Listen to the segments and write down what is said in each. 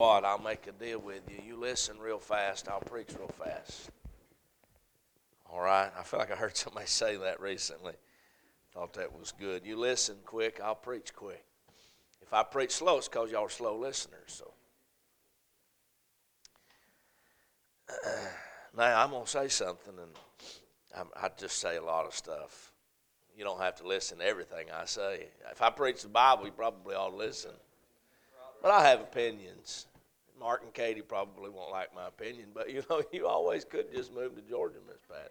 what, I'll make a deal with you. You listen real fast, I'll preach real fast. All right? I feel like I heard somebody say that recently. Thought that was good. You listen quick, I'll preach quick. If I preach slow, it's because y'all are slow listeners. So now I'm to say something, and I, I just say a lot of stuff. You don't have to listen to everything I say. If I preach the Bible, you probably ought to listen. But I have opinions. Mark and Katie probably won't like my opinion, but you know, you always could just move to Georgia, Miss Pat.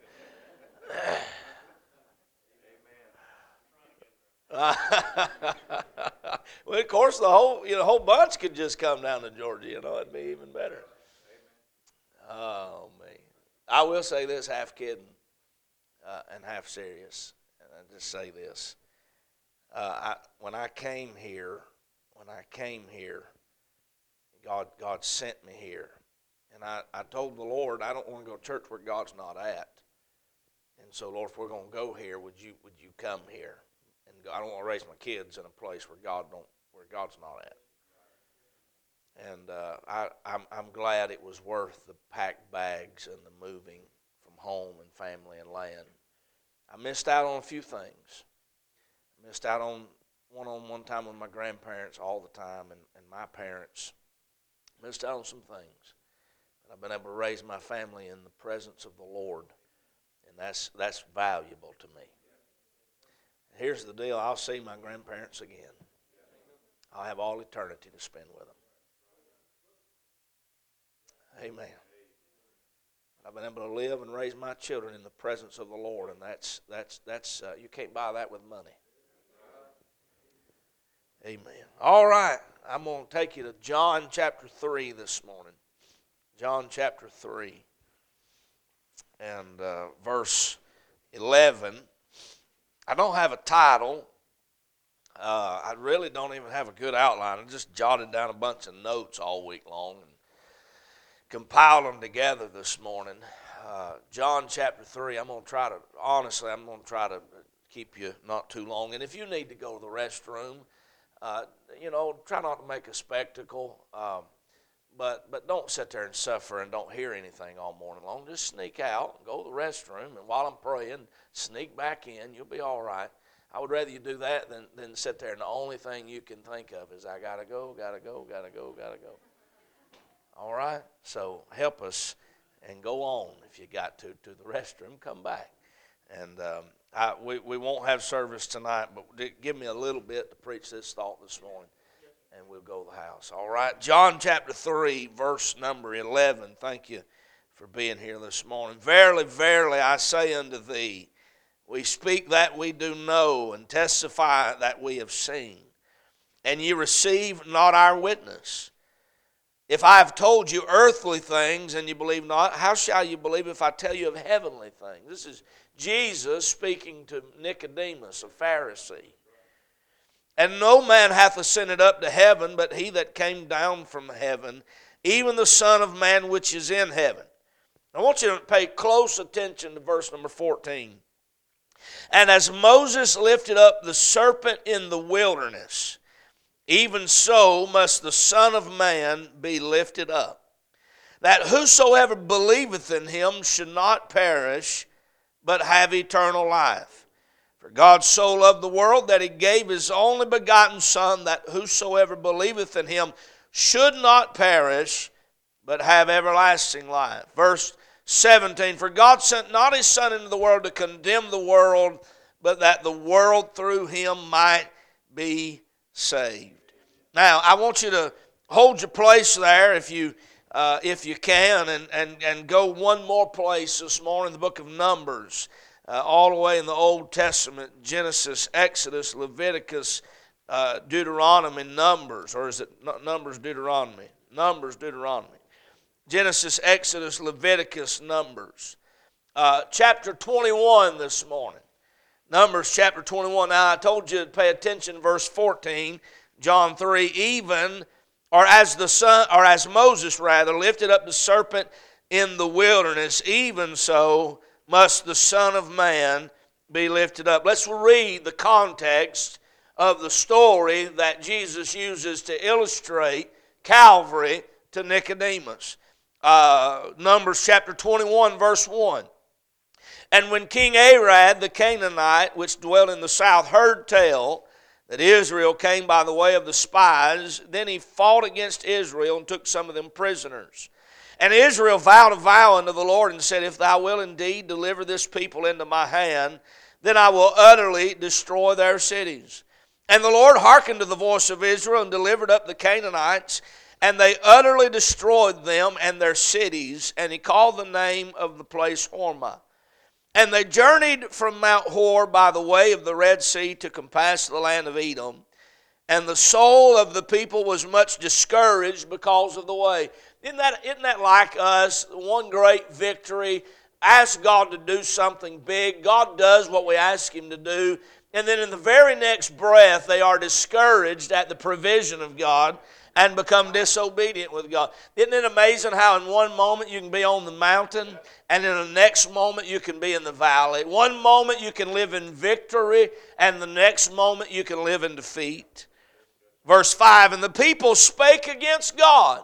well, of course, the whole you know whole bunch could just come down to Georgia. You know, it'd be even better. Oh man, I will say this, half kidding uh, and half serious, and I just say this: uh, I, when I came here, when I came here, God God sent me here, and I, I told the Lord I don't want to go to church where God's not at, and so Lord, if we're going to go here, would you would you come here? And I don't want to raise my kids in a place where God don't where God's not at. And uh, I, I'm, I'm glad it was worth the packed bags and the moving from home and family and land. I missed out on a few things. I missed out on one-on-one time with my grandparents all the time and, and my parents. Missed out on some things. But I've been able to raise my family in the presence of the Lord, and that's that's valuable to me. Here's the deal I'll see my grandparents again. I'll have all eternity to spend with them. Amen. I've been able to live and raise my children in the presence of the Lord, and that's that's that's uh, you can't buy that with money. Amen. All right, I'm going to take you to John chapter three this morning. John chapter three and uh, verse eleven. I don't have a title. Uh, I really don't even have a good outline. I just jotted down a bunch of notes all week long and compiled them together this morning. Uh, John chapter 3, I'm going to try to, honestly, I'm going to try to keep you not too long. And if you need to go to the restroom, uh, you know, try not to make a spectacle. Um, but, but don't sit there and suffer and don't hear anything all morning long. Just sneak out, go to the restroom, and while I'm praying, sneak back in. You'll be all right. I would rather you do that than, than sit there and the only thing you can think of is, I got to go, got to go, got to go, got to go. All right? So help us and go on if you got to to the restroom. Come back. And um, I, we, we won't have service tonight, but give me a little bit to preach this thought this morning and we'll go to the house. All right. John chapter 3, verse number 11. Thank you for being here this morning. Verily, verily, I say unto thee, we speak that we do know and testify that we have seen, and ye receive not our witness. If I have told you earthly things and you believe not, how shall you believe if I tell you of heavenly things? This is Jesus speaking to Nicodemus, a Pharisee. And no man hath ascended up to heaven, but he that came down from heaven, even the Son of Man which is in heaven. I want you to pay close attention to verse number 14. And as Moses lifted up the serpent in the wilderness, even so must the Son of Man be lifted up, that whosoever believeth in him should not perish, but have eternal life. For God so loved the world that he gave his only begotten Son, that whosoever believeth in him should not perish, but have everlasting life. Verse 17 For God sent not his Son into the world to condemn the world, but that the world through him might be saved. Now, I want you to hold your place there if you. Uh, if you can, and, and, and go one more place this morning, the book of Numbers uh, all the way in the Old Testament Genesis, Exodus, Leviticus, uh, Deuteronomy, Numbers, or is it Numbers, Deuteronomy? Numbers, Deuteronomy. Genesis, Exodus, Leviticus, Numbers. Uh, chapter 21 this morning. Numbers chapter 21. Now, I told you to pay attention, verse 14, John 3. Even, or as the son, or as Moses rather, lifted up the serpent in the wilderness, even so must the Son of Man be lifted up. Let's read the context of the story that Jesus uses to illustrate Calvary to Nicodemus. Uh, Numbers chapter 21, verse 1. And when King Arad the Canaanite, which dwelt in the south, heard tell that Israel came by the way of the spies, then he fought against Israel and took some of them prisoners. And Israel vowed a vow unto the Lord and said, If thou wilt indeed deliver this people into my hand, then I will utterly destroy their cities. And the Lord hearkened to the voice of Israel and delivered up the Canaanites, and they utterly destroyed them and their cities. And he called the name of the place Hormah. And they journeyed from Mount Hor by the way of the Red Sea to compass the land of Edom. And the soul of the people was much discouraged because of the way. Isn't that, isn't that like us? One great victory. Ask God to do something big. God does what we ask Him to do. And then in the very next breath, they are discouraged at the provision of God and become disobedient with God. Isn't it amazing how in one moment you can be on the mountain and in the next moment you can be in the valley? One moment you can live in victory and the next moment you can live in defeat. Verse 5 And the people spake against God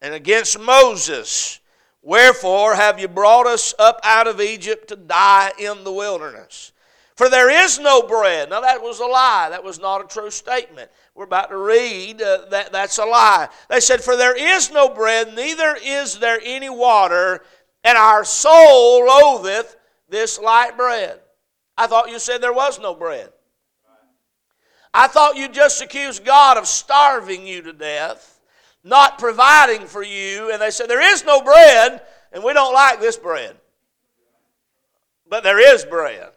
and against Moses. Wherefore have you brought us up out of Egypt to die in the wilderness? For there is no bread. Now that was a lie. That was not a true statement. We're about to read uh, that that's a lie. They said, For there is no bread, neither is there any water, and our soul loatheth this light bread. I thought you said there was no bread. I thought you just accused God of starving you to death not providing for you, and they said, There is no bread, and we don't like this bread. But there is bread.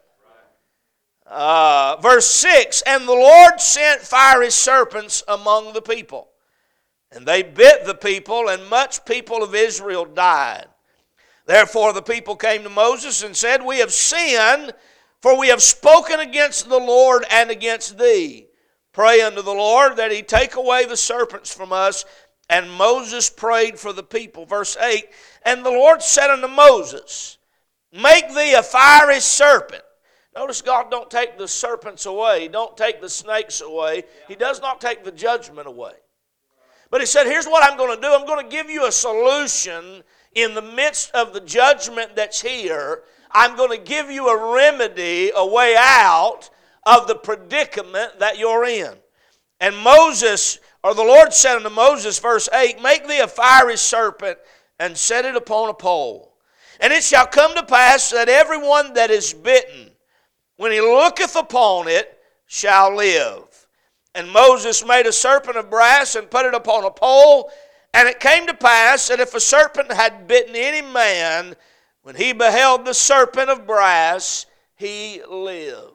Uh, verse 6 And the Lord sent fiery serpents among the people, and they bit the people, and much people of Israel died. Therefore the people came to Moses and said, We have sinned, for we have spoken against the Lord and against thee. Pray unto the Lord that he take away the serpents from us and Moses prayed for the people. Verse 8 And the Lord said unto Moses, Make thee a fiery serpent. Notice God don't take the serpents away, He don't take the snakes away, He does not take the judgment away. But He said, Here's what I'm going to do I'm going to give you a solution in the midst of the judgment that's here. I'm going to give you a remedy, a way out of the predicament that you're in. And Moses or the Lord said unto Moses, verse 8, Make thee a fiery serpent and set it upon a pole. And it shall come to pass that everyone that is bitten, when he looketh upon it, shall live. And Moses made a serpent of brass and put it upon a pole. And it came to pass that if a serpent had bitten any man, when he beheld the serpent of brass, he lived.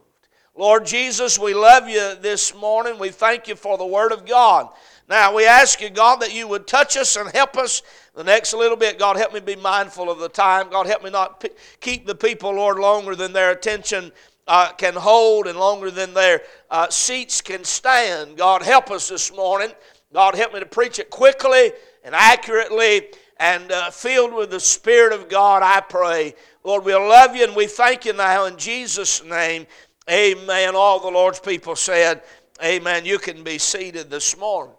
Lord Jesus, we love you this morning. We thank you for the Word of God. Now, we ask you, God, that you would touch us and help us the next little bit. God, help me be mindful of the time. God, help me not p- keep the people, Lord, longer than their attention uh, can hold and longer than their uh, seats can stand. God, help us this morning. God, help me to preach it quickly and accurately and uh, filled with the Spirit of God, I pray. Lord, we love you and we thank you now in Jesus' name. Amen. All the Lord's people said, Amen. You can be seated this morning.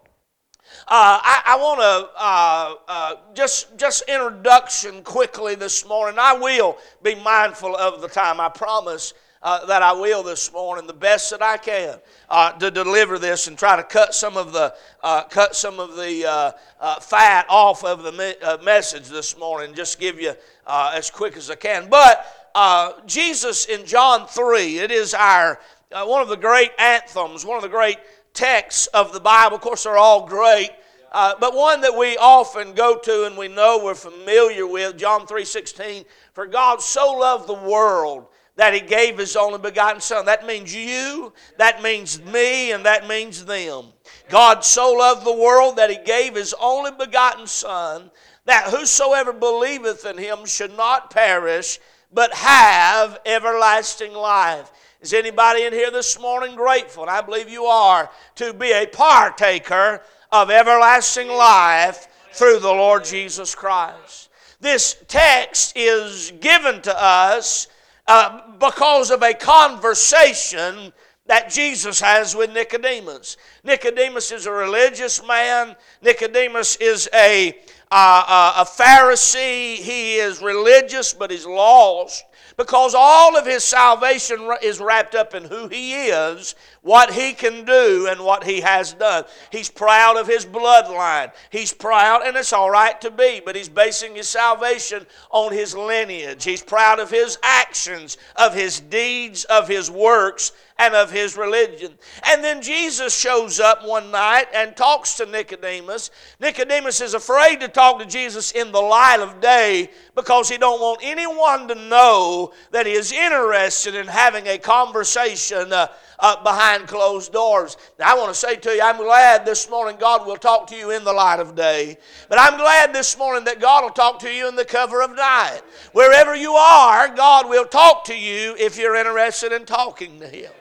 Uh, I, I want to uh, uh, just just introduction quickly this morning. I will be mindful of the time. I promise uh, that I will this morning, the best that I can, uh, to deliver this and try to cut some of the uh, cut some of the fat off of the me- message this morning. Just give you as quick as I can. But uh, Jesus in John 3, it is our uh, one of the great anthems, one of the great texts of the Bible. Of course, they're all great. Uh, but one that we often go to and we know we're familiar with, John 3.16, For God so loved the world that he gave his only begotten Son. That means you, that means me, and that means them. God so loved the world that he gave his only begotten Son, that whosoever believeth in him should not perish, but have everlasting life. Is anybody in here this morning grateful? And I believe you are to be a partaker of everlasting life through the Lord Jesus Christ. This text is given to us uh, because of a conversation that Jesus has with Nicodemus. Nicodemus is a religious man. Nicodemus is a, uh, a Pharisee. He is religious, but he's lost because all of his salvation is wrapped up in who he is, what he can do, and what he has done. He's proud of his bloodline. He's proud, and it's all right to be, but he's basing his salvation on his lineage. He's proud of his actions, of his deeds, of his works, and of his religion. And then Jesus shows up one night and talks to Nicodemus. Nicodemus is afraid to talk to Jesus in the light of day because he don't want anyone to know that he is interested in having a conversation uh, uh, behind closed doors. Now, I want to say to you, I'm glad this morning God will talk to you in the light of day. But I'm glad this morning that God will talk to you in the cover of night. Wherever you are, God will talk to you if you're interested in talking to Him.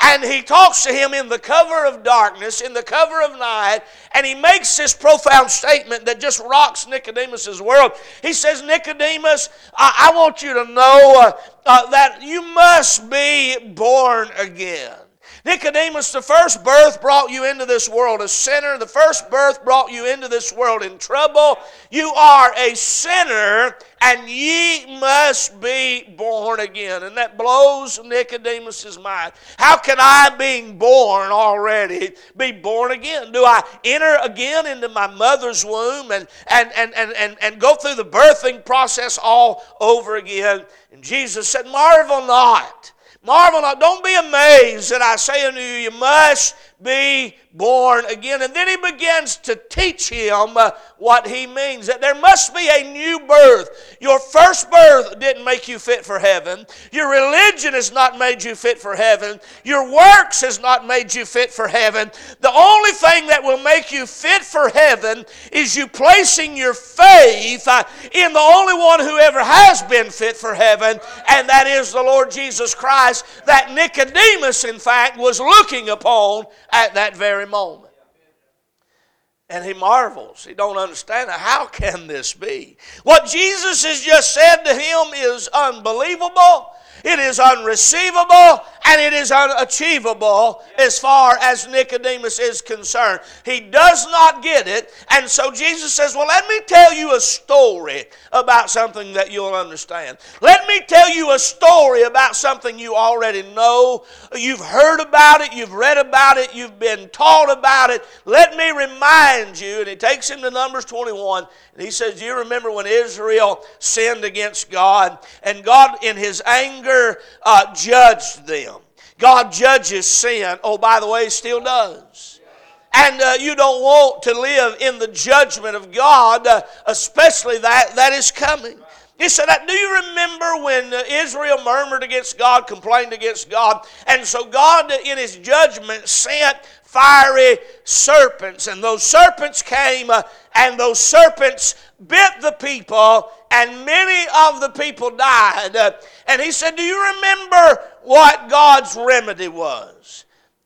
And he talks to him in the cover of darkness, in the cover of night, and he makes this profound statement that just rocks Nicodemus's world. He says, Nicodemus, I, I want you to know uh, uh, that you must be born again. Nicodemus, the first birth brought you into this world a sinner. The first birth brought you into this world in trouble. You are a sinner, and ye must be born again. And that blows Nicodemus's mind. How can I, being born already, be born again? Do I enter again into my mother's womb and, and, and, and, and, and go through the birthing process all over again? And Jesus said, Marvel not Marvel not. Don't be amazed that I say unto you, you must be born again. And then he begins to teach him uh, what he means that there must be a new birth. Your first birth didn't make you fit for heaven, your religion has not made you fit for heaven, your works has not made you fit for heaven. The only thing that will make you fit for heaven is you placing your faith uh, in the only one who ever has been fit for heaven, and that is the Lord Jesus Christ, that Nicodemus, in fact, was looking upon at that very moment. And he marvels. He don't understand how can this be? What Jesus has just said to him is unbelievable. It is unreceivable and it is unachievable as far as Nicodemus is concerned. He does not get it. And so Jesus says, Well, let me tell you a story about something that you'll understand. Let me tell you a story about something you already know. You've heard about it, you've read about it, you've been taught about it. Let me remind you. And he takes him to Numbers 21 and he says, Do you remember when Israel sinned against God and God, in his anger, uh, judged them? God judges sin. Oh, by the way, still does. And uh, you don't want to live in the judgment of God, uh, especially that that is coming. He said, Do you remember when uh, Israel murmured against God, complained against God? And so God, in His judgment, sent fiery serpents. And those serpents came, uh, and those serpents bit the people, and many of the people died. Uh, and he said, Do you remember what God's remedy was?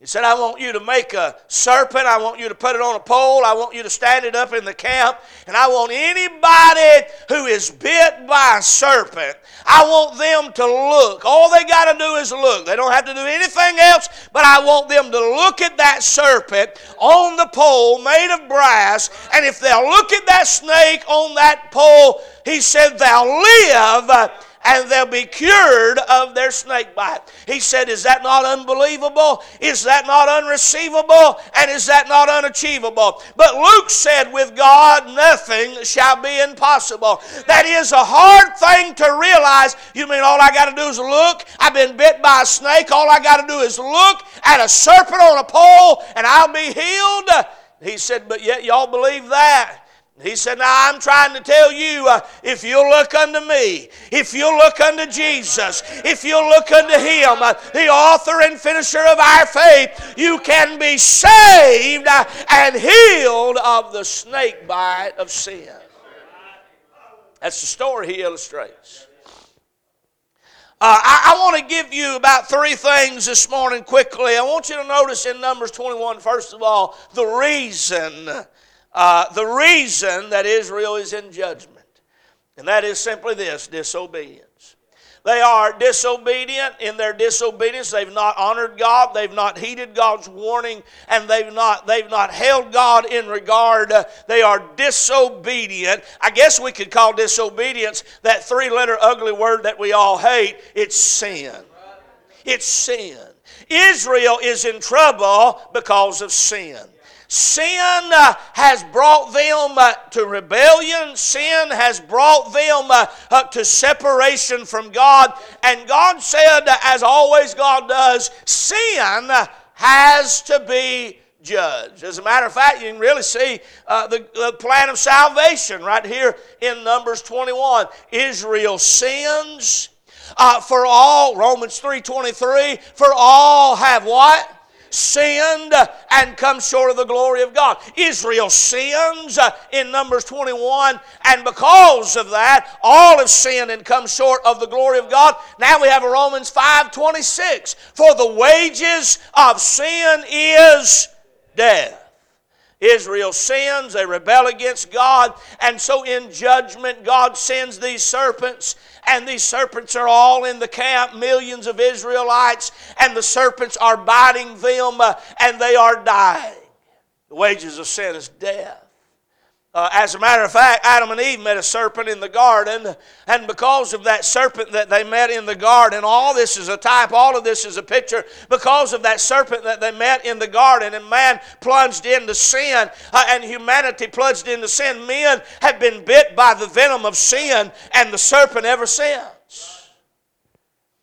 He said, I want you to make a serpent. I want you to put it on a pole. I want you to stand it up in the camp. And I want anybody who is bit by a serpent, I want them to look. All they got to do is look. They don't have to do anything else, but I want them to look at that serpent on the pole made of brass. And if they'll look at that snake on that pole, he said, they'll live and they'll be cured of their snake bite. He said, Is that not unbelievable? Is that not unreceivable? And is that not unachievable? But Luke said, With God nothing shall be impossible. That is a hard thing to realize. You mean all I got to do is look? I've been bit by a snake. All I got to do is look at a serpent on a pole and I'll be healed. He said, But yet y'all believe that. He said, Now I'm trying to tell you uh, if you'll look unto me, if you'll look unto Jesus, if you'll look unto Him, uh, the author and finisher of our faith, you can be saved uh, and healed of the snake bite of sin. That's the story he illustrates. Uh, I, I want to give you about three things this morning quickly. I want you to notice in Numbers 21, first of all, the reason uh, the reason that Israel is in judgment. And that is simply this disobedience. They are disobedient. In their disobedience, they've not honored God, they've not heeded God's warning, and they've not, they've not held God in regard. They are disobedient. I guess we could call disobedience that three letter ugly word that we all hate. It's sin. It's sin. Israel is in trouble because of sin. Sin uh, has brought them uh, to rebellion. Sin has brought them uh, uh to separation from God. And God said, as always God does, sin has to be judged. As a matter of fact, you can really see uh, the, the plan of salvation right here in Numbers 21. Israel sins. Uh, for all, Romans 3.23, for all have what? Sinned and come short of the glory of God. Israel sins uh, in Numbers 21, and because of that, all have sinned and come short of the glory of God. Now we have Romans 5:26. For the wages of sin is death. Israel sins, they rebel against God, and so in judgment, God sends these serpents, and these serpents are all in the camp, millions of Israelites, and the serpents are biting them, uh, and they are dying. The wages of sin is death. Uh, as a matter of fact, Adam and Eve met a serpent in the garden, and because of that serpent that they met in the garden, all this is a type, all of this is a picture. Because of that serpent that they met in the garden, and man plunged into sin, uh, and humanity plunged into sin, men have been bit by the venom of sin and the serpent ever since.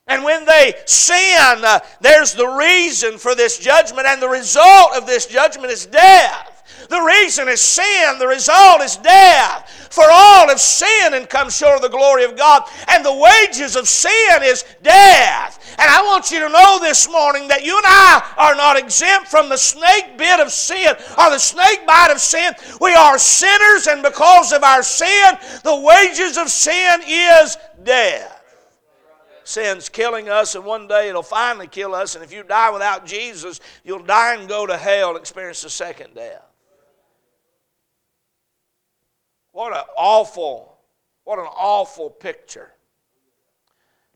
And when they sin, uh, there's the reason for this judgment, and the result of this judgment is death. The reason is sin, the result is death. For all have sinned and come short of the glory of God, and the wages of sin is death. And I want you to know this morning that you and I are not exempt from the snake bit of sin or the snake bite of sin. We are sinners, and because of our sin, the wages of sin is death sin's killing us, and one day it'll finally kill us. And if you die without Jesus, you'll die and go to hell and experience the second death. What an awful, what an awful picture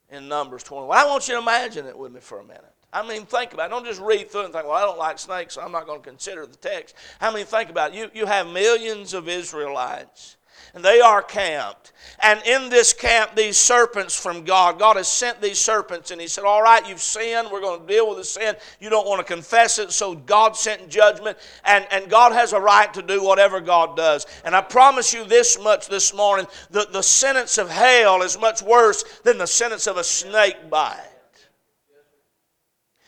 in Numbers 21. I want you to imagine it with me for a minute. I mean, think about it. Don't just read through and think, well, I don't like snakes, so I'm not going to consider the text. I mean, think about it. You, you have millions of Israelites and they are camped. And in this camp, these serpents from God, God has sent these serpents, and He said, All right, you've sinned. We're going to deal with the sin. You don't want to confess it, so God sent judgment, and, and God has a right to do whatever God does. And I promise you this much this morning the, the sentence of hell is much worse than the sentence of a snake bite.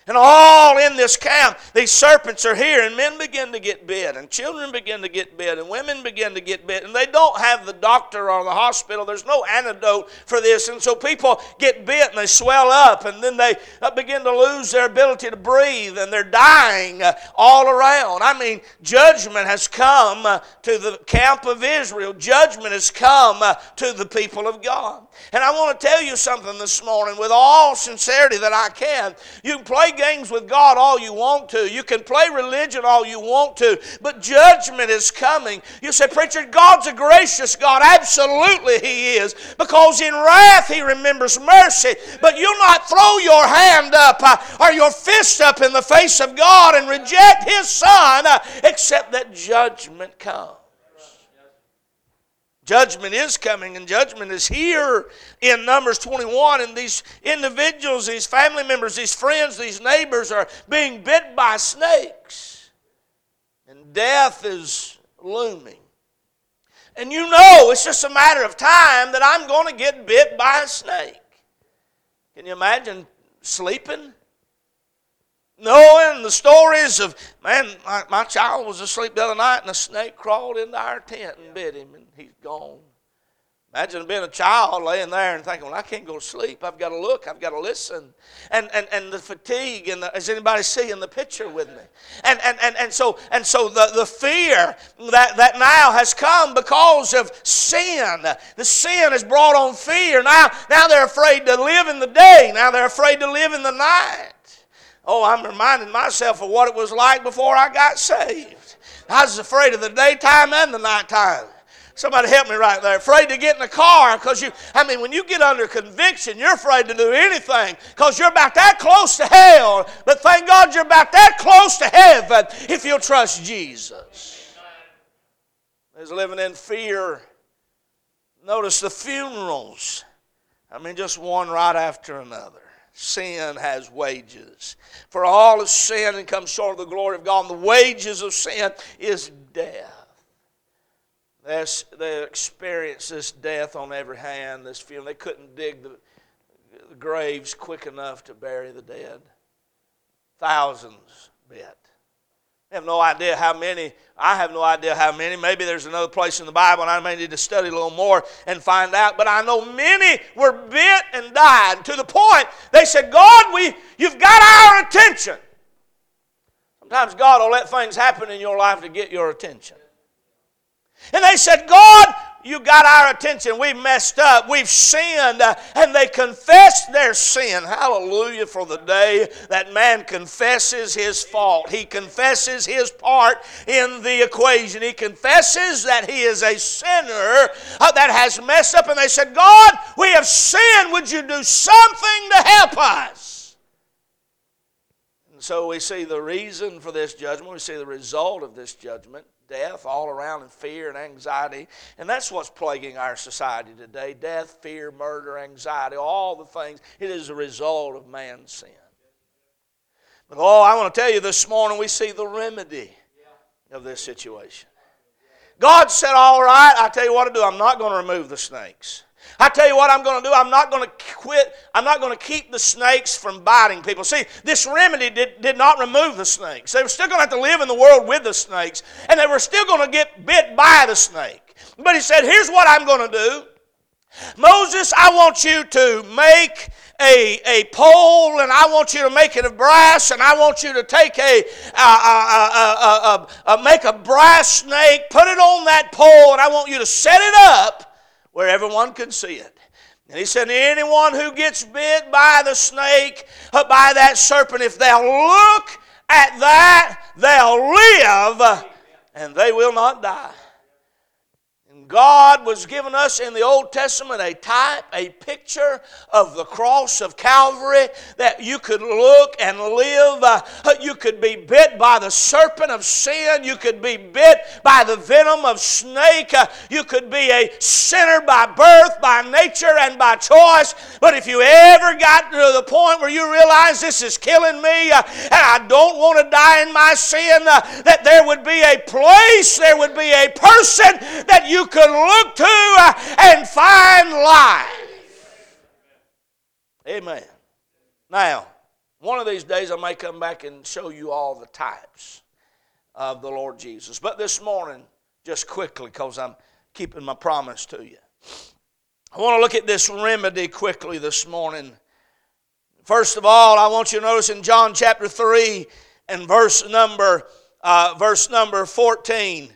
And all in this camp, these serpents are here, and men begin to get bit, and children begin to get bit, and women begin to get bit, and they don't have the doctor or the hospital. There's no antidote for this, and so people get bit and they swell up, and then they uh, begin to lose their ability to breathe, and they're dying uh, all around. I mean, judgment has come uh, to the camp of Israel, judgment has come to the people of God. And I want to tell you something this morning with all sincerity that I can. You can play games with God all you want to, you can play religion all you want to, but judgment is coming. You say, Preacher, God's a gracious God. Absolutely, He is, because in wrath He remembers mercy. But you'll not throw your hand up uh, or your fist up in the face of God and reject His Son, uh, except that judgment comes. Judgment is coming, and judgment is here in Numbers 21. And these individuals, these family members, these friends, these neighbors are being bit by snakes. And death is looming. And you know it's just a matter of time that I'm going to get bit by a snake. Can you imagine sleeping knowing the stories of, man, my, my child was asleep the other night and a snake crawled into our tent and bit him and he's gone. Imagine being a child laying there and thinking, well, I can't go to sleep. I've got to look. I've got to listen. And, and, and the fatigue, and the, is anybody seeing the picture with me? And, and, and, and so, and so the, the fear that, that now has come because of sin. The sin has brought on fear. Now, now they're afraid to live in the day. Now they're afraid to live in the night. Oh, I'm reminding myself of what it was like before I got saved. I was afraid of the daytime and the nighttime. Somebody help me right there. Afraid to get in the car because you, I mean, when you get under conviction, you're afraid to do anything because you're about that close to hell. But thank God you're about that close to heaven if you'll trust Jesus. There's living in fear. Notice the funerals. I mean, just one right after another. Sin has wages. For all is sin and comes short of the glory of God. And the wages of sin is death. They experienced this death on every hand, this feeling. They couldn't dig the, the graves quick enough to bury the dead. Thousands bit. I have no idea how many. I have no idea how many. Maybe there's another place in the Bible, and I may need to study a little more and find out. But I know many were bit and died to the point they said, "God, we, you've got our attention." Sometimes God will let things happen in your life to get your attention. And they said, God, you got our attention. We've messed up. We've sinned. And they confessed their sin. Hallelujah for the day that man confesses his fault. He confesses his part in the equation. He confesses that he is a sinner uh, that has messed up. And they said, God, we have sinned. Would you do something to help us? And so we see the reason for this judgment. We see the result of this judgment death all around and fear and anxiety. And that's what's plaguing our society today death, fear, murder, anxiety, all the things. It is a result of man's sin. But oh, I want to tell you this morning we see the remedy of this situation. God said, All right, I tell you what to do. I'm not going to remove the snakes. I tell you what I'm going to do. I'm not going to quit. I'm not going to keep the snakes from biting people. See, this remedy did, did not remove the snakes. They were still going to have to live in the world with the snakes, and they were still going to get bit by the snake. But he said, Here's what I'm going to do. Moses, I want you to make a, a pole and I want you to make it of brass and I want you to take a, a, a, make a brass snake, put it on that pole, and I want you to set it up where everyone can see it. And he said, Anyone who gets bit by the snake, uh, by that serpent, if they'll look at that, they'll live and they will not die. God was giving us in the Old Testament a type, a picture of the cross of Calvary that you could look and live. Uh, you could be bit by the serpent of sin. You could be bit by the venom of snake. Uh, you could be a sinner by birth, by nature, and by choice. But if you ever got to the point where you realize this is killing me uh, and I don't want to die in my sin, uh, that there would be a place, there would be a person that you could look to and find life. Amen. Now, one of these days I may come back and show you all the types of the Lord Jesus. But this morning, just quickly, because I'm keeping my promise to you, I want to look at this remedy quickly this morning. First of all, I want you to notice in John chapter 3 and verse number, uh, verse number 14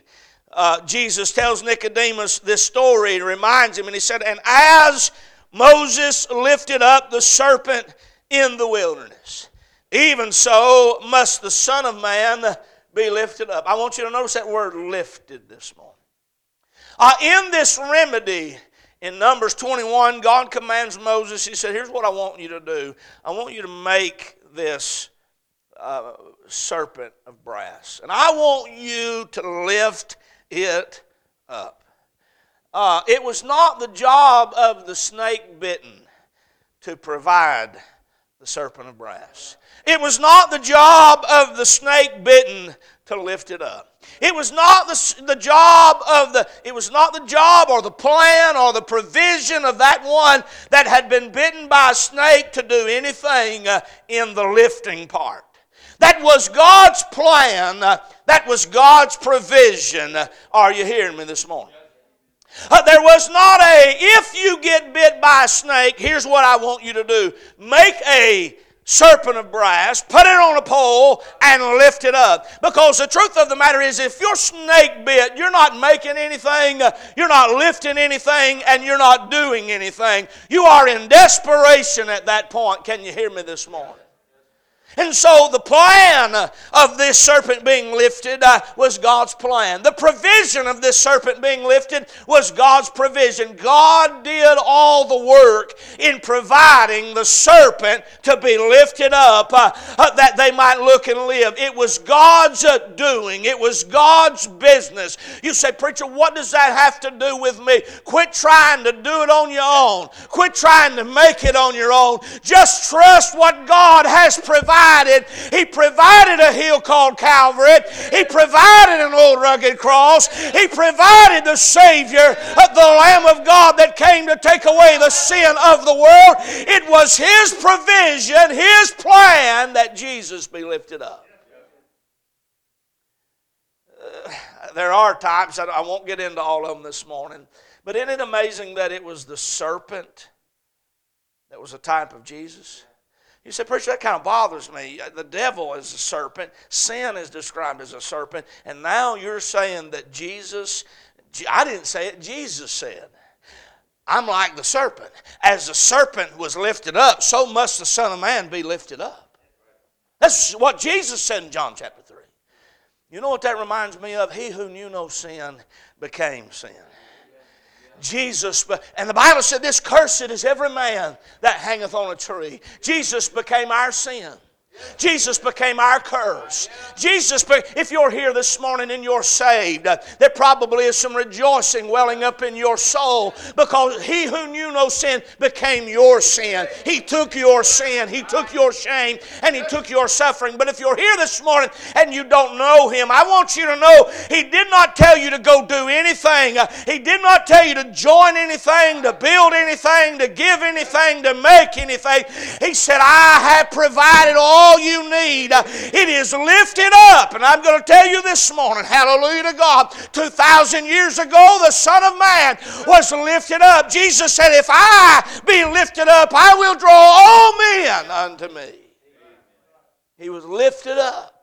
uh, Jesus tells Nicodemus this story. It reminds him, and he said, And as Moses lifted up the serpent in the wilderness, even so must the Son of Man be lifted up. I want you to notice that word lifted this morning. Uh, in this remedy, in Numbers 21, God commands Moses, He said, Here's what I want you to do. I want you to make this uh, serpent of brass. And I want you to lift it up. Uh, it was not the job of the snake bitten to provide the serpent of brass. It was not the job of the snake bitten to lift it up. It was not the, the job of the it was not the job or the plan or the provision of that one that had been bitten by a snake to do anything uh, in the lifting part. That was God's plan. That was God's provision. Are you hearing me this morning? Uh, there was not a, if you get bit by a snake, here's what I want you to do make a serpent of brass, put it on a pole, and lift it up. Because the truth of the matter is, if you're snake bit, you're not making anything, uh, you're not lifting anything, and you're not doing anything. You are in desperation at that point. Can you hear me this morning? And so the plan of this serpent being lifted uh, was God's plan. The provision of this serpent being lifted was God's provision. God did all the work in providing the serpent to be lifted up uh, uh, that they might look and live. It was God's uh, doing, it was God's business. You say, Preacher, what does that have to do with me? Quit trying to do it on your own, quit trying to make it on your own. Just trust what God has provided provided. He provided a hill called Calvary. He provided an old rugged cross. He provided the Savior, the Lamb of God that came to take away the sin of the world. It was His provision, His plan that Jesus be lifted up. Uh, there are times, I won't get into all of them this morning, but isn't it amazing that it was the serpent that was a type of Jesus? You say, Preacher, that kind of bothers me. Uh, the devil is a serpent, sin is described as a serpent, and now you're saying that Jesus, I didn't say it, Jesus said. I'm like the serpent. As the serpent was lifted up, so must the Son of Man be lifted up. That's what Jesus said in John chapter 3. You know what that reminds me of? He who knew no sin became sin. Jesus, and the Bible said, This cursed is every man that hangeth on a tree. Jesus became our sin. Jesus became our curse. Jesus, if you're here this morning and you're saved, uh, there probably is some rejoicing welling up in your soul because He who knew no sin became your sin. He took your sin, He took your shame, and He took your suffering. But if you're here this morning and you don't know Him, I want you to know He did not tell you to go do anything. Uh, he did not tell you to join anything, to build anything, to give anything, to make anything. He said, I have provided all all you need. It is lifted up. And I'm going to tell you this morning, hallelujah to God, 2,000 years ago, the Son of Man was lifted up. Jesus said, If I be lifted up, I will draw all men unto me. He was lifted up.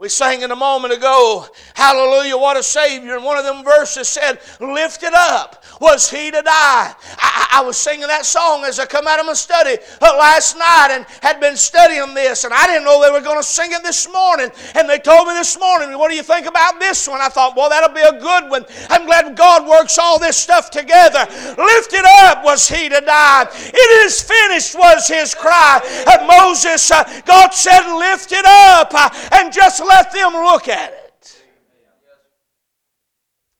We sang in a moment ago, Hallelujah, what a Savior. And one of them verses said, Lifted up was He to die. I, I, was singing that song as I come out of my study uh, last night and had been studying this. And I didn't know they were going to sing it this morning. And they told me this morning, What do you think about this one? I thought, Well, that'll be a good one. I'm glad God works all this stuff together. Lifted up was He to die. It is finished was His cry. Uh, Moses, uh, God said, Lift it up uh, and just let them look at it.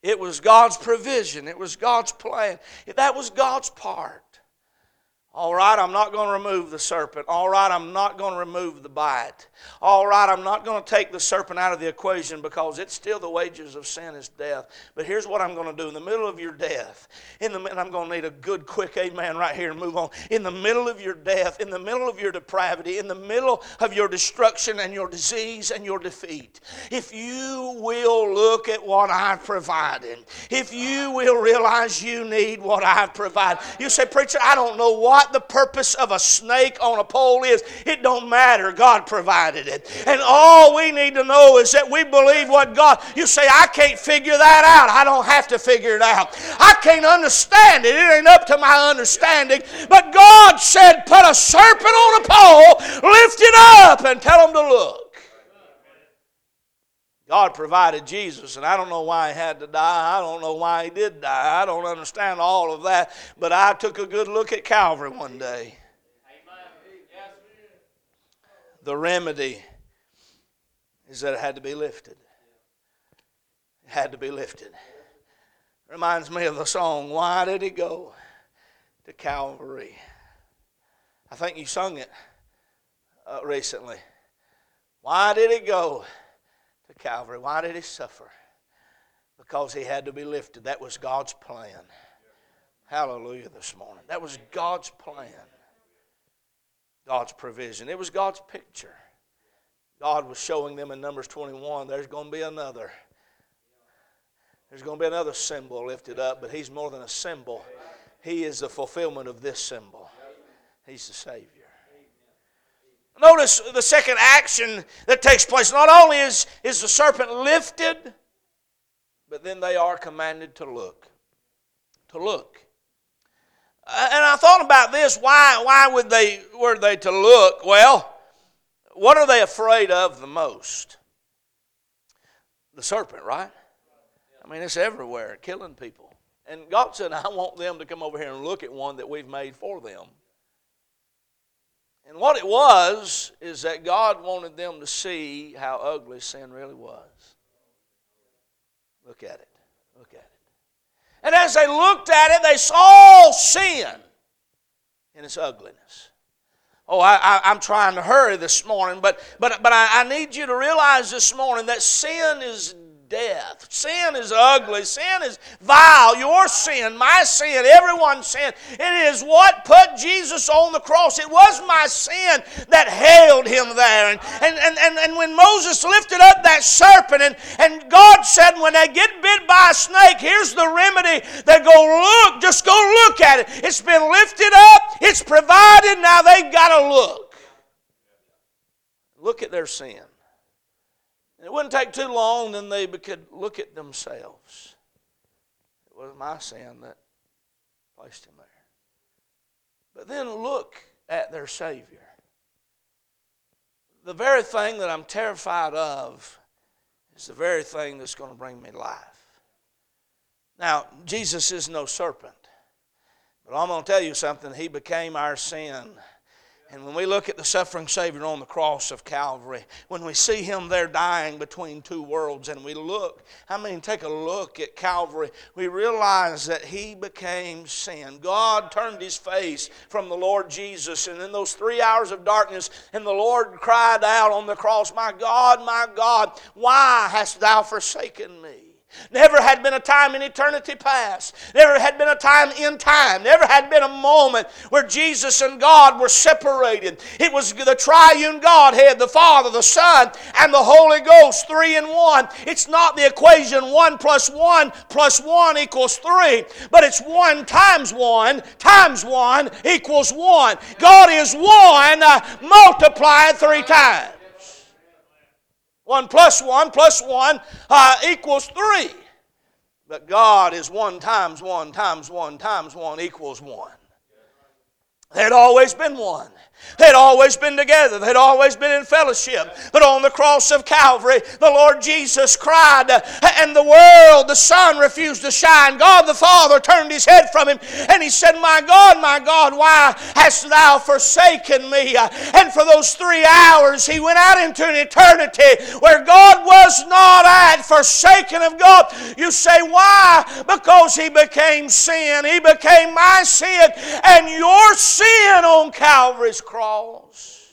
It was God's provision, it was God's plan, that was God's part. All right, I'm not going to remove the serpent. All right, I'm not going to remove the bite. All right, I'm not going to take the serpent out of the equation because it's still the wages of sin is death. But here's what I'm going to do in the middle of your death. In the I'm going to need a good quick amen right here and move on. In the middle of your death, in the middle of your depravity, in the middle of your destruction and your disease and your defeat, if you will look at what I've provided, if you will realize you need what I've provided. You say, preacher, I don't know what the purpose of a snake on a pole is. It don't matter. God it. And all we need to know is that we believe what God. You say, I can't figure that out. I don't have to figure it out. I can't understand it. It ain't up to my understanding. But God said, put a serpent on a pole, lift it up, and tell them to look. God provided Jesus, and I don't know why he had to die. I don't know why he did die. I don't understand all of that. But I took a good look at Calvary one day. The remedy is that it had to be lifted. It had to be lifted. Reminds me of the song, Why Did He Go to Calvary? I think you sung it uh, recently. Why did he go to Calvary. Why did he suffer? Because he had to be lifted. That was God's plan. Hallelujah this morning. That was God's plan. God's provision. It was God's picture. God was showing them in Numbers 21 there's going to be another. There's going to be another symbol lifted up, but he's more than a symbol. He is the fulfillment of this symbol. He's the Savior. Notice the second action that takes place. Not only is, is the serpent lifted, but then they are commanded to look. To look. And I thought about this. Why, why would they, were they to look? Well, what are they afraid of the most? The serpent, right? I mean, it's everywhere, killing people. And God said, I want them to come over here and look at one that we've made for them. And what it was is that God wanted them to see how ugly sin really was. Look at it. And as they looked at it, they saw sin in its ugliness. Oh, I, am trying to hurry this morning, but, but, but I, I need you to realize this morning that sin is death. Sin is ugly. Sin is vile. Your sin, my sin, everyone's sin. It is what put Jesus on the cross. It was my sin that held him there. And, and, and, and, and when Moses lifted up that serpent, and, and God said, when they get bit by a snake, here's the remedy. They go, look, just go look at it. It's been lifted up, it's provided, now they've got to look. Look at their sin. And it wouldn't take too long, then they could look at themselves. It was my sin that placed him there. But then look at their Savior. The very thing that I'm terrified of is the very thing that's going to bring me life. Now, Jesus is no serpent. But I'm going to tell you something. He became our sin and when we look at the suffering Savior on the cross of Calvary, when we see Him there dying between two worlds, and we look, I mean, take a look at Calvary, we realize that He became sin. God turned His face from the Lord Jesus, and in those three hours of darkness, and the Lord cried out on the cross, My God, my God, why hast Thou forsaken me? Never had been a time in eternity past. Never had been a time in time. Never had been a moment where Jesus and God were separated. It was the triune Godhead, the Father, the Son, and the Holy Ghost, three in one. It's not the equation one plus one plus one equals three, but it's one times one times one equals one. God is one uh, multiplied three times. 1 plus 1 plus 1 uh, equals 3. But God is 1 times 1 times 1 times 1 equals 1. There had always been one. They'd always been together. They'd always been in fellowship. But on the cross of Calvary, the Lord Jesus cried, and the world, the sun refused to shine. God the Father turned his head from him, and he said, My God, my God, why hast thou forsaken me? And for those three hours, he went out into an eternity where God was not at, forsaken of God. You say, Why? Because he became sin. He became my sin and your sin on Calvary's cross.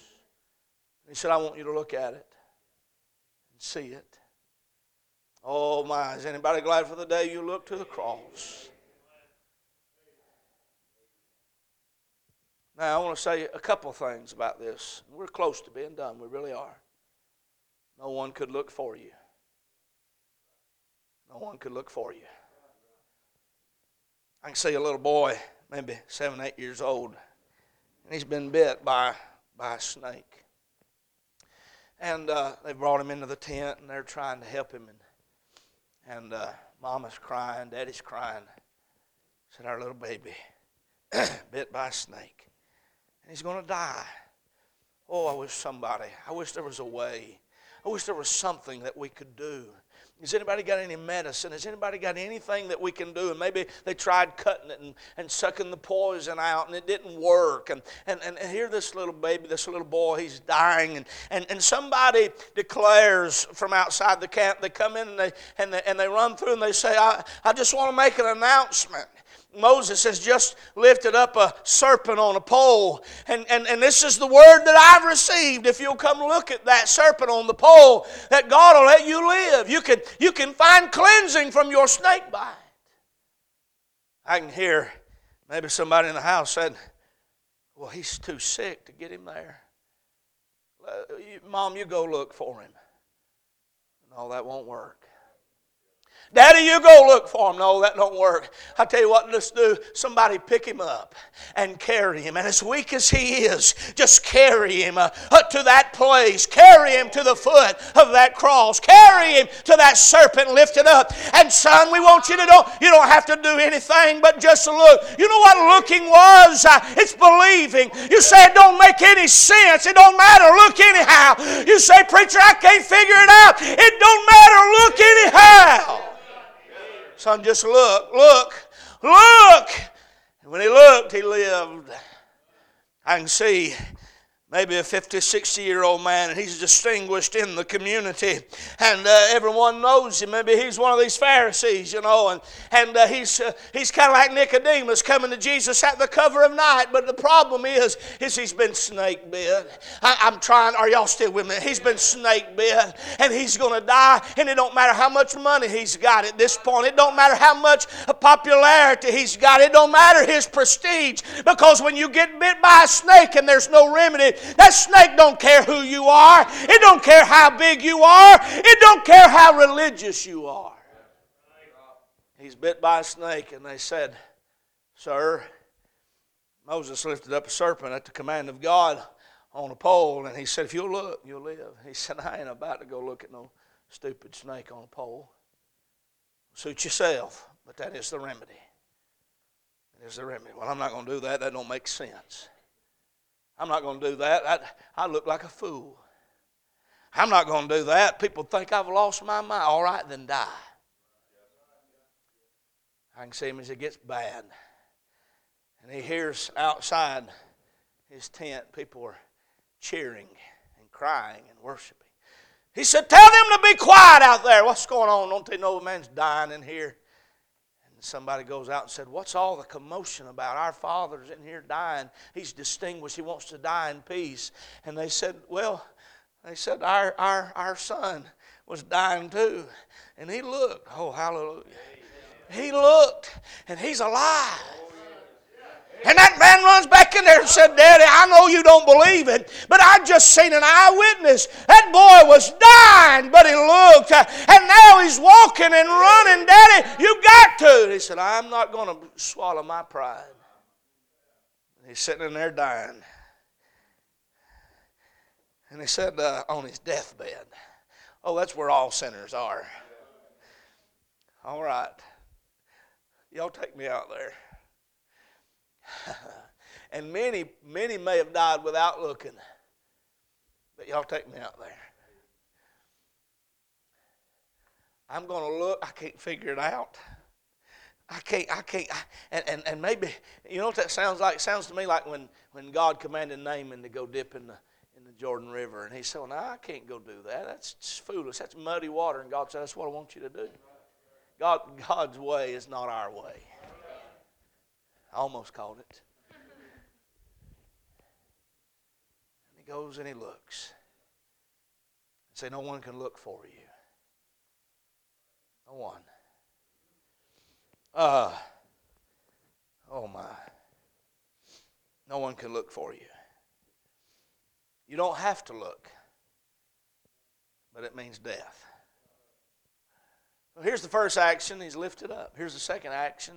He said, I want you to look at it and see it. Oh my, is anybody glad for the day you look to the cross? Now, I want to say a couple things about this. We're close to being done. We really are. No one could look for you. No one could look for you. I can see a little boy, maybe seven, eight years old, and he's been bit by, by a snake. And uh, they brought him into the tent, and they're trying to help him. And, and uh, mama's crying, daddy's crying. Said, Our little baby bit by a snake, and he's going to die. Oh, I wish somebody, I wish there was a way. I wish there was something that we could do has anybody got any medicine? Has anybody got anything that we can do? And maybe they tried cutting it and, and sucking the poison out and it didn't work. And, and, and here this little baby, this little boy, he's dying. And, and, and somebody declares from outside the camp, they come in and they, and they, and they run through and they say, I, I just want to make an announcement. Moses has just lifted up a serpent on a pole. And, and, and this is the word that I've received. If you'll come look at that serpent on the pole, that God will let you live. You can, you can find cleansing from your snake bite. I can hear maybe somebody in the house said, Well, he's too sick to get him there. Uh, Mom, you go look for him. No, that won't work. Daddy, you go look for him. No, that don't work. I tell you what, let's do. Somebody pick him up and carry him. And as weak as he is, just carry him uh, to that place. Carry him to the foot of that cross. Carry him to that serpent lifted up. And son, we want you to know you don't have to do anything but just look. You know what looking was? Uh, it's believing. You say it don't make any sense. It don't matter. Look anyhow. You say, preacher, I can't figure it out. It don't matter. Look anyhow. Son, just look, look, look. And when he looked, he lived. I can see maybe a 50, 60 year old man, and he's distinguished in the community, and uh, everyone knows him. Maybe he's one of these Pharisees, you know, and, and uh, he's, uh, he's kind of like Nicodemus coming to Jesus at the cover of night. But the problem is, is he's been snake bit. I, am trying, are y'all still with me? He's been snake bit, and he's going to die, and it don't matter how much money he's got at this point. It don't matter how much popularity he's got. It don't matter his prestige, because when you get bit by a snake and there's no remedy, that snake don't care who you are. It don't care how big you are. It don't care how religious you are. He's bit by a snake, and they said, Sir, Moses lifted up a serpent at the command of God on a pole, and he said, If you'll look, you'll live. He said, I ain't about to go look at no stupid snake on a pole. Suit yourself, but that is the remedy. It is the remedy. Well, I'm not going to do that. That don't make sense. I'm not going to do that. I, I look like a fool. I'm not going to do that. People think I've lost my mind. All right, then die. I can see him as it gets bad. And he hears outside his tent people are cheering and crying and worshiping. He said, Tell them to be quiet out there. What's going on? Don't they know a man's dying in here? Somebody goes out and said, What's all the commotion about? Our father's in here dying. He's distinguished. He wants to die in peace. And they said, Well, they said, Our, our, our son was dying too. And he looked. Oh, hallelujah. He looked, and he's alive. And that man runs back in there and said, Daddy, I know you don't believe it, but I just seen an eyewitness. That boy was dying, but he looked, and now he's walking and running. Daddy, you got to. He said, I'm not going to swallow my pride. He's sitting in there dying. And he said uh, on his deathbed, Oh, that's where all sinners are. All right. Y'all take me out there. and many, many may have died without looking. But y'all take me out there. I'm going to look. I can't figure it out. I can't, I can't, I, and, and, and maybe, you know what that sounds like? It sounds to me like when, when God commanded Naaman to go dip in the, in the Jordan River. And he said, well, no, I can't go do that. That's foolish. That's muddy water. And God said, that's what I want you to do. God, God's way is not our way. Almost called it. And he goes and he looks. And say, No one can look for you. No one. Uh, oh my. No one can look for you. You don't have to look, but it means death. So here's the first action. He's lifted up. Here's the second action.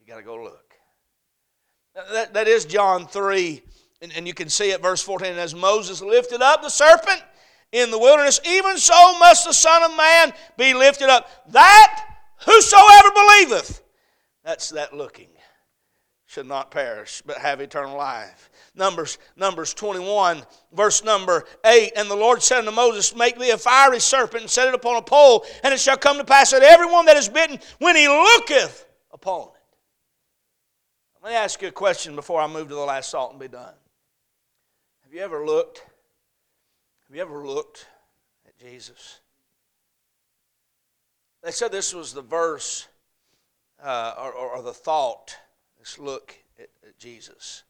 You got to go look. That, that is John 3, and, and you can see it, verse 14. As Moses lifted up the serpent in the wilderness, even so must the Son of Man be lifted up. That whosoever believeth, that's that looking, should not perish, but have eternal life. Numbers, Numbers 21, verse number 8. And the Lord said unto Moses, Make thee a fiery serpent and set it upon a pole, and it shall come to pass that everyone that is bitten, when he looketh upon let me ask you a question before I move to the last salt and be done. Have you ever looked? Have you ever looked at Jesus? They said this was the verse uh, or, or, the thought, this look at, at Jesus,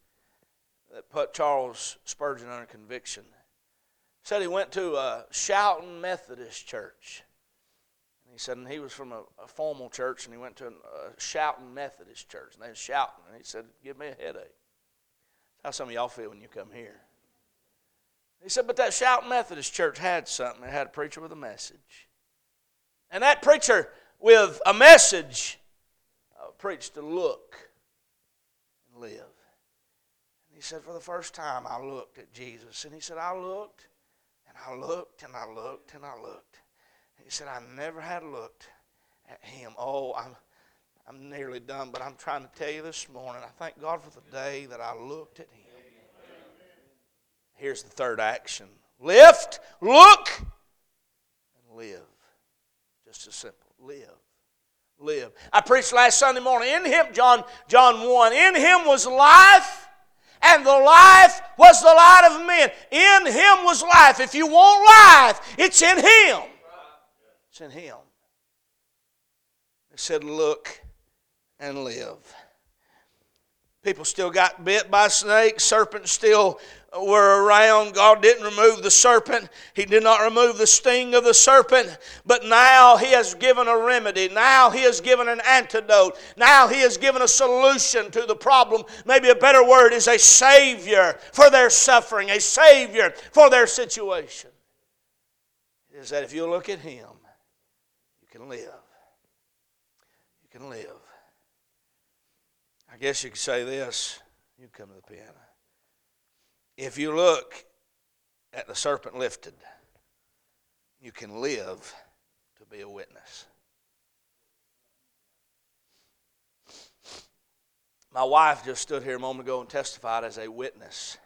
that put Charles Spurgeon under conviction. Said he went to a shouting Methodist church. He said, and he was from a, a formal church, and he went to a, a shouting Methodist church, and they was shouting, and he said, "Give me a headache." How some of y'all feel when you come here. He said, but that shouting Methodist church had something. It had a preacher with a message, and that preacher with a message uh, preached to look and live. And he said, For the first time, I looked at Jesus. And he said, I looked and I looked and I looked and I looked. He said, I never had looked at him. Oh, I'm, I'm nearly done, but I'm trying to tell you this morning, I thank God for the day that I looked at him. Here's the third action lift, look, and live. Just as simple. Live. Live. I preached last Sunday morning. In him, John, John 1, in him was life, and the life was the light of men. In him was life. If you want life, it's in him. It's in him. It said, look and live. People still got bit by snakes. Serpents still were around. God didn't remove the serpent, He did not remove the sting of the serpent, but now He has given a remedy. Now He has given an antidote. Now He has given a solution to the problem. Maybe a better word is a Savior for their suffering, a Savior for their situation. Is that if you look at Him, can live. You can live. I guess you could say this. You come to the piano. If you look at the serpent lifted, you can live to be a witness. My wife just stood here a moment ago and testified as a witness.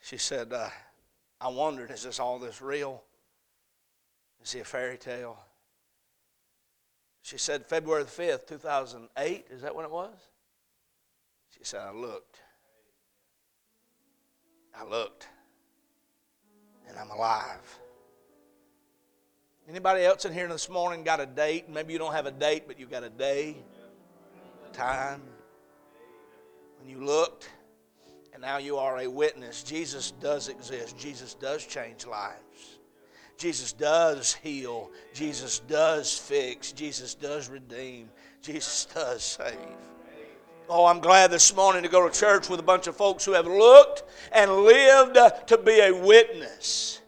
She said, uh, I wondered, is this all this real? Is he a fairy tale? She said, February the 5th, 2008, is that when it was? She said, I looked. I looked. And I'm alive. Anybody else in here this morning got a date? Maybe you don't have a date, but you got a day, a time. When you looked, and now you are a witness. Jesus does exist. Jesus does change lives. Jesus does heal. Jesus does fix. Jesus does redeem. Jesus does save. Oh, I'm glad this morning to go to church with a bunch of folks who have looked and lived to be a witness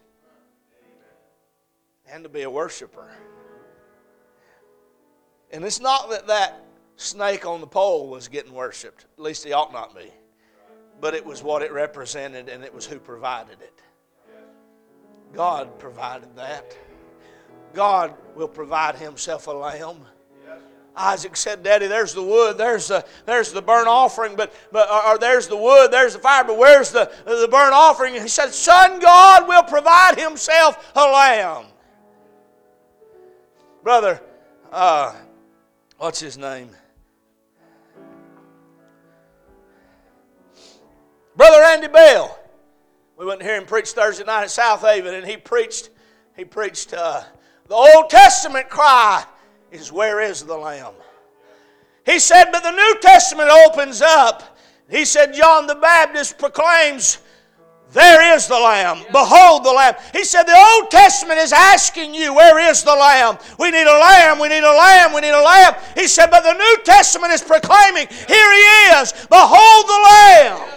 and to be a worshiper. And it's not that that snake on the pole was getting worshiped, at least he ought not be, but it was what it represented and it was who provided it. God provided that. God will provide Himself a lamb. Isaac said, Daddy, there's the wood, there's the, there's the burnt offering, but, but or, or there's the wood, there's the fire, but where's the, the burnt offering? And he said, Son, God will provide himself a lamb. Brother, uh, what's his name? Brother Andy Bell. We went to hear him preach Thursday night at South Haven, and he preached, he preached uh, the Old Testament cry is where is the Lamb? He said, but the New Testament opens up. He said, John the Baptist proclaims, there is the Lamb. Behold the Lamb. He said, The Old Testament is asking you, Where is the Lamb? We need a Lamb. We need a Lamb. We need a Lamb. He said, But the New Testament is proclaiming, Here He is. Behold the Lamb.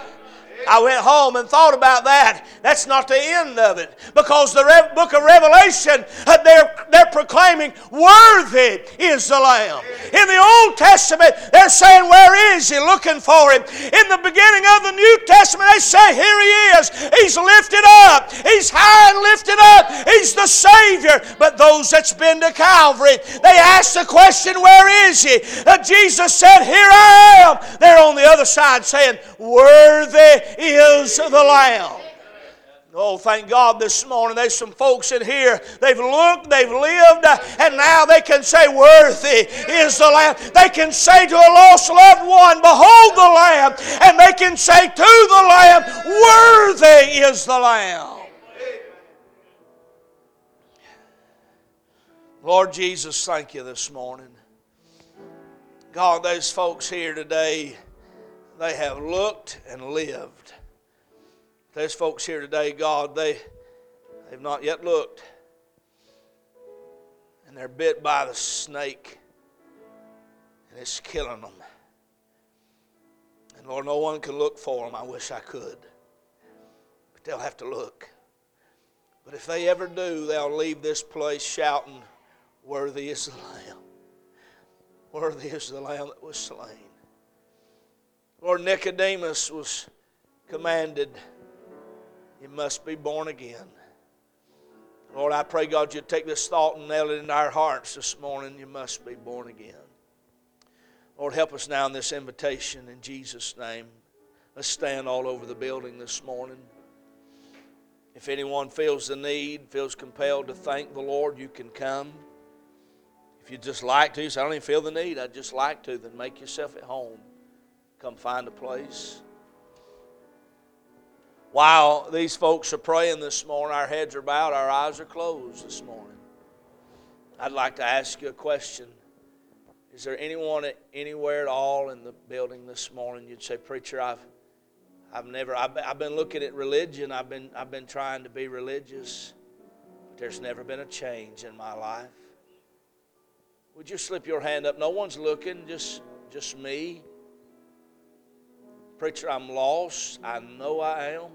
I went home and thought about that. That's not the end of it. Because the Re- book of Revelation, uh, they're, they're proclaiming, Worthy is the Lamb. In the Old Testament, they're saying, Where is He? Looking for Him. In the beginning of the New Testament, they say, Here He is. He's lifted up. He's high and lifted up. He's the Savior. But those that's been to Calvary, they ask the question, Where is He? Uh, Jesus said, Here I am. They're on the other side saying, Worthy is the Lamb. Oh, thank God this morning there's some folks in here. They've looked, they've lived, and now they can say, Worthy is the Lamb. They can say to a lost loved one, Behold the Lamb. And they can say to the Lamb, Worthy is the Lamb. Lord Jesus, thank you this morning. God, those folks here today, they have looked and lived. Those folks here today, God, they, they've not yet looked. And they're bit by the snake, and it's killing them. And Lord, no one can look for them. I wish I could. But they'll have to look. But if they ever do, they'll leave this place shouting, Worthy is the Lamb. Worthy is the Lamb that was slain. Lord, Nicodemus was commanded, You must be born again. Lord, I pray, God, you take this thought and nail it into our hearts this morning. You must be born again. Lord, help us now in this invitation in Jesus' name. Let's stand all over the building this morning. If anyone feels the need, feels compelled to thank the Lord, you can come. If you just like to, I don't even feel the need, I'd just like to, then make yourself at home. Come find a place. While these folks are praying this morning, our heads are bowed, our eyes are closed this morning. I'd like to ask you a question. Is there anyone anywhere at all in the building this morning you'd say, Preacher, I've, I've never, I've, I've been looking at religion, I've been, I've been trying to be religious, but there's never been a change in my life? Would you slip your hand up? No one's looking, just, just me. Preacher, I'm lost. I know I am.